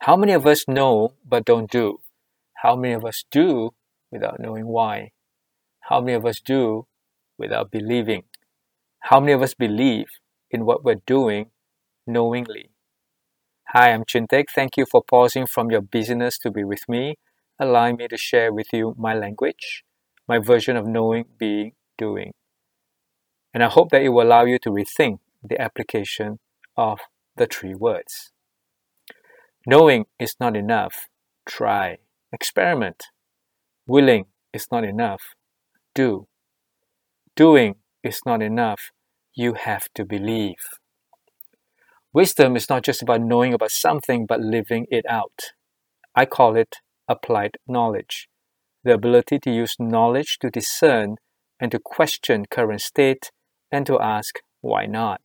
How many of us know but don't do? How many of us do without knowing why? How many of us do without believing? How many of us believe in what we're doing knowingly? Hi, I'm Chintek. Thank you for pausing from your busyness to be with me, allowing me to share with you my language, my version of knowing, being, doing. And I hope that it will allow you to rethink the application of the three words. Knowing is not enough. Try. Experiment. Willing is not enough. Do. Doing is not enough. You have to believe. Wisdom is not just about knowing about something, but living it out. I call it applied knowledge. The ability to use knowledge to discern and to question current state and to ask why not.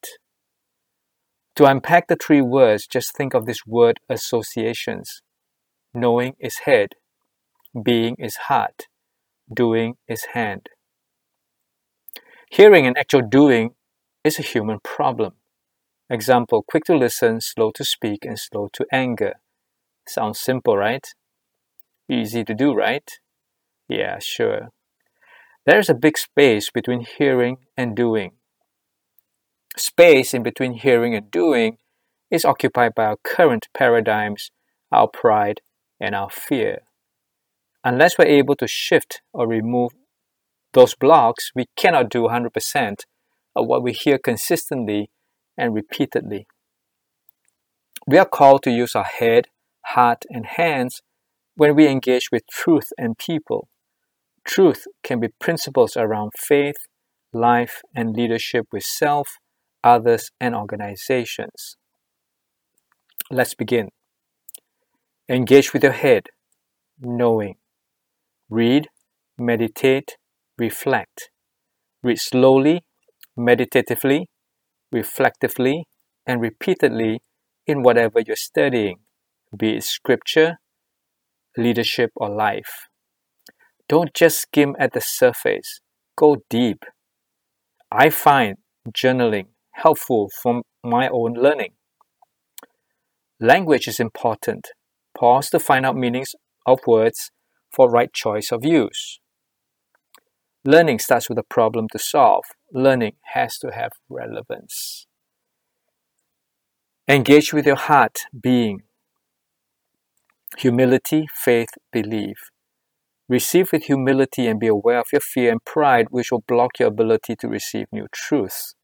To unpack the three words, just think of these word associations. Knowing is head, being is heart, doing is hand. Hearing and actual doing is a human problem. Example quick to listen, slow to speak, and slow to anger. Sounds simple, right? Easy to do, right? Yeah, sure. There's a big space between hearing and doing space in between hearing and doing is occupied by our current paradigms, our pride, and our fear. Unless we're able to shift or remove those blocks, we cannot do 100% of what we hear consistently and repeatedly. We are called to use our head, heart, and hands when we engage with truth and people. Truth can be principles around faith, life, and leadership with self, others, and organizations. Let's begin. Engage with your head, knowing. Read, meditate, reflect. Read slowly, meditatively, reflectively, and repeatedly in whatever you're studying, be it scripture, leadership, or life. Don't just skim at the surface, go deep. I find journaling helpful for my own learning. Language is important. Pause to find out meanings of words for right choice of use. Learning starts with a problem to solve. Learning has to have relevance. Engage with your heart, being. Humility, faith, belief. Receive with humility and be aware of your fear and pride, which will block your ability to receive new truths.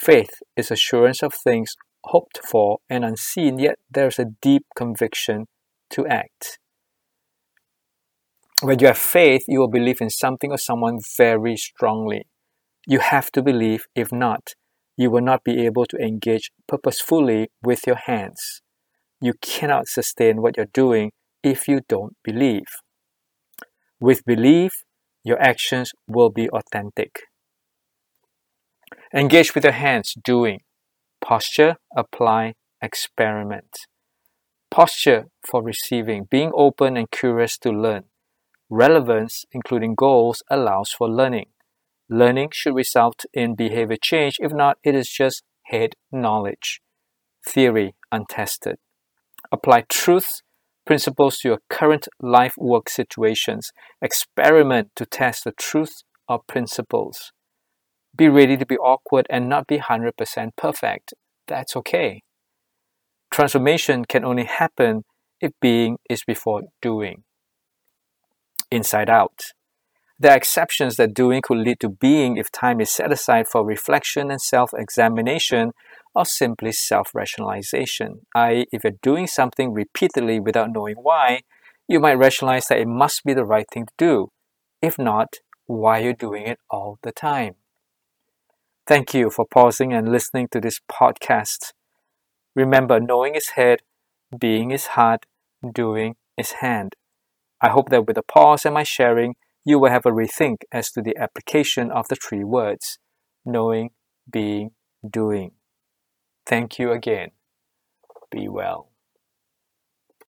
Faith is assurance of things hoped for and unseen, yet there's a deep conviction to act. When you have faith, you will believe in something or someone very strongly. You have to believe, if not, you will not be able to engage purposefully with your hands. You cannot sustain what you're doing if you don't believe. With belief, your actions will be authentic. Engage with your hands, doing. Posture, apply, experiment. Posture for receiving, being open and curious to learn. Relevance, including goals, allows for learning. Learning should result in behavior change, if not, it is just head knowledge. Theory, untested. Apply truths, principles to your current life work situations. Experiment to test the truth of principles. Be ready to be awkward and not be 100% perfect. That's okay. Transformation can only happen if being is before doing. Inside out. There are exceptions that doing could lead to being if time is set aside for reflection and self examination or simply self rationalization. I.e., if you're doing something repeatedly without knowing why, you might rationalize that it must be the right thing to do. If not, why are you're doing it all the time. Thank you for pausing and listening to this podcast. Remember, knowing is head, being is heart, doing is hand. I hope that with the pause and my sharing, you will have a rethink as to the application of the three words knowing, being, doing. Thank you again. Be well.